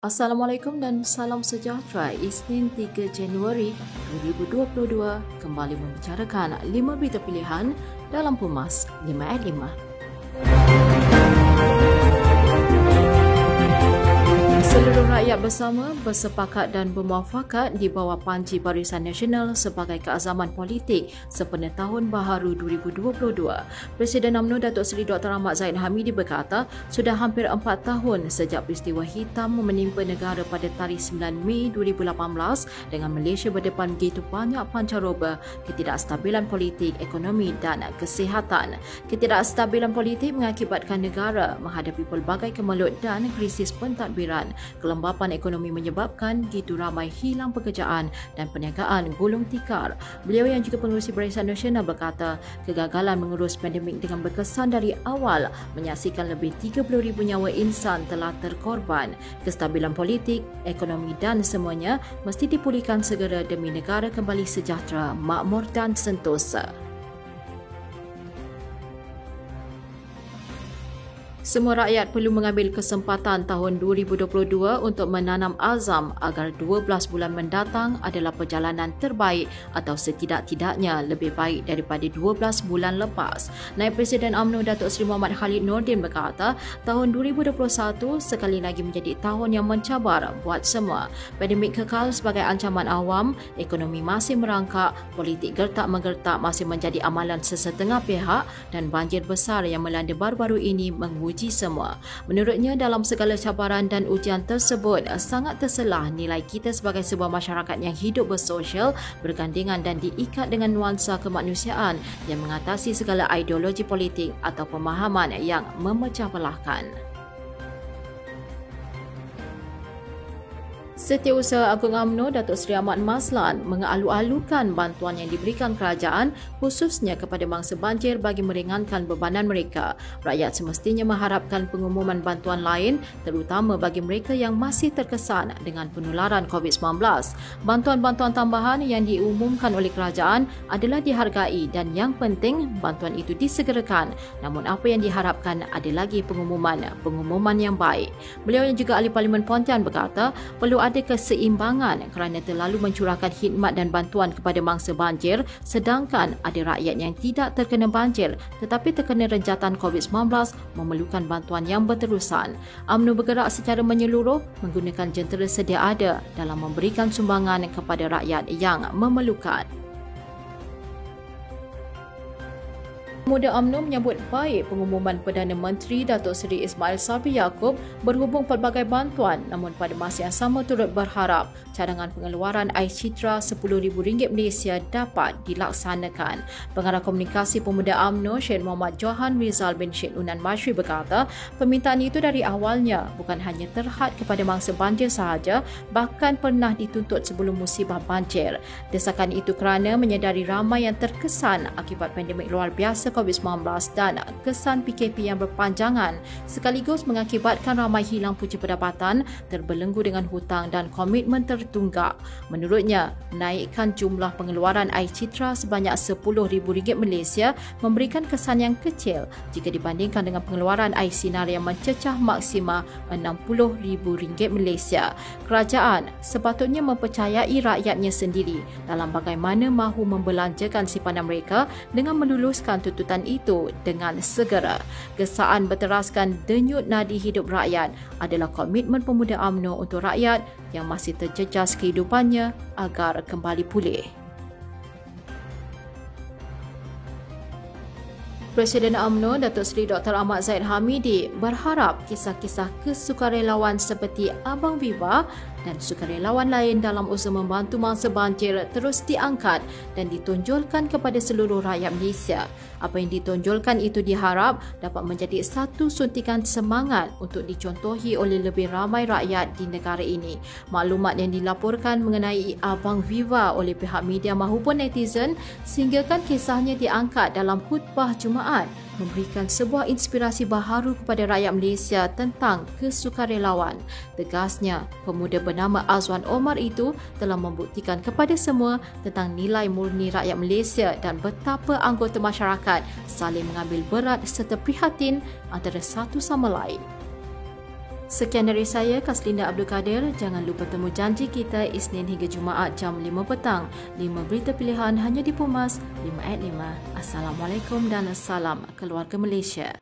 Assalamualaikum dan salam sejahtera. Isnin 3 Januari 2022 kembali membicarakan 5 berita pilihan dalam Pumas 5 at 5. Seluruh rakyat bersama bersepakat dan bermuafakat di bawah Panji Barisan Nasional sebagai keazaman politik sempena Tahun Baharu 2022. Presiden UMNO Datuk Seri Dr. Ahmad Zaid Hamidi berkata, sudah hampir empat tahun sejak peristiwa hitam menimpa negara pada tarikh 9 Mei 2018 dengan Malaysia berdepan begitu banyak pancaroba ketidakstabilan politik, ekonomi dan kesihatan. Ketidakstabilan politik mengakibatkan negara menghadapi pelbagai kemelut dan krisis pentadbiran kelembapan ekonomi menyebabkan gitu ramai hilang pekerjaan dan perniagaan gulung tikar. Beliau yang juga pengurusi Barisan Nasional berkata, kegagalan mengurus pandemik dengan berkesan dari awal menyaksikan lebih 30,000 nyawa insan telah terkorban. Kestabilan politik, ekonomi dan semuanya mesti dipulihkan segera demi negara kembali sejahtera, makmur dan sentosa. Semua rakyat perlu mengambil kesempatan tahun 2022 untuk menanam azam agar 12 bulan mendatang adalah perjalanan terbaik atau setidak-tidaknya lebih baik daripada 12 bulan lepas. Naib Presiden UMNO Datuk Seri Muhammad Khalid Nordin berkata, tahun 2021 sekali lagi menjadi tahun yang mencabar buat semua. Pandemik kekal sebagai ancaman awam, ekonomi masih merangkak, politik gertak-menggertak masih menjadi amalan sesetengah pihak dan banjir besar yang melanda baru-baru ini menguji uji semua. Menurutnya dalam segala cabaran dan ujian tersebut sangat terselah nilai kita sebagai sebuah masyarakat yang hidup bersosial, bergandengan dan diikat dengan nuansa kemanusiaan yang mengatasi segala ideologi politik atau pemahaman yang memecah belahkan. Setiausaha Agung UMNO Datuk Seri Ahmad Maslan mengalu-alukan bantuan yang diberikan kerajaan khususnya kepada mangsa banjir bagi meringankan bebanan mereka. Rakyat semestinya mengharapkan pengumuman bantuan lain terutama bagi mereka yang masih terkesan dengan penularan COVID-19. Bantuan-bantuan tambahan yang diumumkan oleh kerajaan adalah dihargai dan yang penting bantuan itu disegerakan. Namun apa yang diharapkan ada lagi pengumuman, pengumuman yang baik. Beliau yang juga ahli Parlimen Pontian berkata perlu ada keseimbangan kerana terlalu mencurahkan khidmat dan bantuan kepada mangsa banjir sedangkan ada rakyat yang tidak terkena banjir tetapi terkena renjatan COVID-19 memerlukan bantuan yang berterusan. UMNO bergerak secara menyeluruh menggunakan jentera sedia ada dalam memberikan sumbangan kepada rakyat yang memerlukan. Pemuda UMNO menyambut baik pengumuman Perdana Menteri Datuk Seri Ismail Sabri Yaakob berhubung pelbagai bantuan namun pada masa yang sama turut berharap cadangan pengeluaran ais citra RM10,000 Malaysia dapat dilaksanakan. Pengarah Komunikasi Pemuda UMNO Syed Muhammad Johan Rizal bin Syed Unan Mashri berkata permintaan itu dari awalnya bukan hanya terhad kepada mangsa banjir sahaja bahkan pernah dituntut sebelum musibah banjir. Desakan itu kerana menyedari ramai yang terkesan akibat pandemik luar biasa COVID-19 dan kesan PKP yang berpanjangan sekaligus mengakibatkan ramai hilang punca pendapatan, terbelenggu dengan hutang dan komitmen tertunggak. Menurutnya, naikkan jumlah pengeluaran air citra sebanyak RM10,000 Malaysia memberikan kesan yang kecil jika dibandingkan dengan pengeluaran air sinar yang mencecah maksima RM60,000 Malaysia. Kerajaan sepatutnya mempercayai rakyatnya sendiri dalam bagaimana mahu membelanjakan simpanan mereka dengan meluluskan tuntutan tuntutan itu dengan segera. Gesaan berteraskan denyut nadi hidup rakyat adalah komitmen pemuda UMNO untuk rakyat yang masih terjejas kehidupannya agar kembali pulih. Presiden UMNO Datuk Seri Dr. Ahmad Zaid Hamidi berharap kisah-kisah kesukarelawan seperti Abang Viva dan sukarelawan lain dalam usaha membantu mangsa banjir terus diangkat dan ditonjolkan kepada seluruh rakyat Malaysia. Apa yang ditonjolkan itu diharap dapat menjadi satu suntikan semangat untuk dicontohi oleh lebih ramai rakyat di negara ini. Maklumat yang dilaporkan mengenai Abang Viva oleh pihak media maupun netizen sehinggakan kisahnya diangkat dalam khutbah Jumaat memberikan sebuah inspirasi baharu kepada rakyat Malaysia tentang kesukarelawan. Tegasnya, pemuda bernama Azwan Omar itu telah membuktikan kepada semua tentang nilai murni rakyat Malaysia dan betapa anggota masyarakat saling mengambil berat serta prihatin antara satu sama lain. Sekian dari saya, Kaslinda Abdul Kadir. Jangan lupa temu janji kita Isnin hingga Jumaat jam 5 petang. 5 berita pilihan hanya di Pumas 5 at 5. Assalamualaikum dan salam keluarga Malaysia.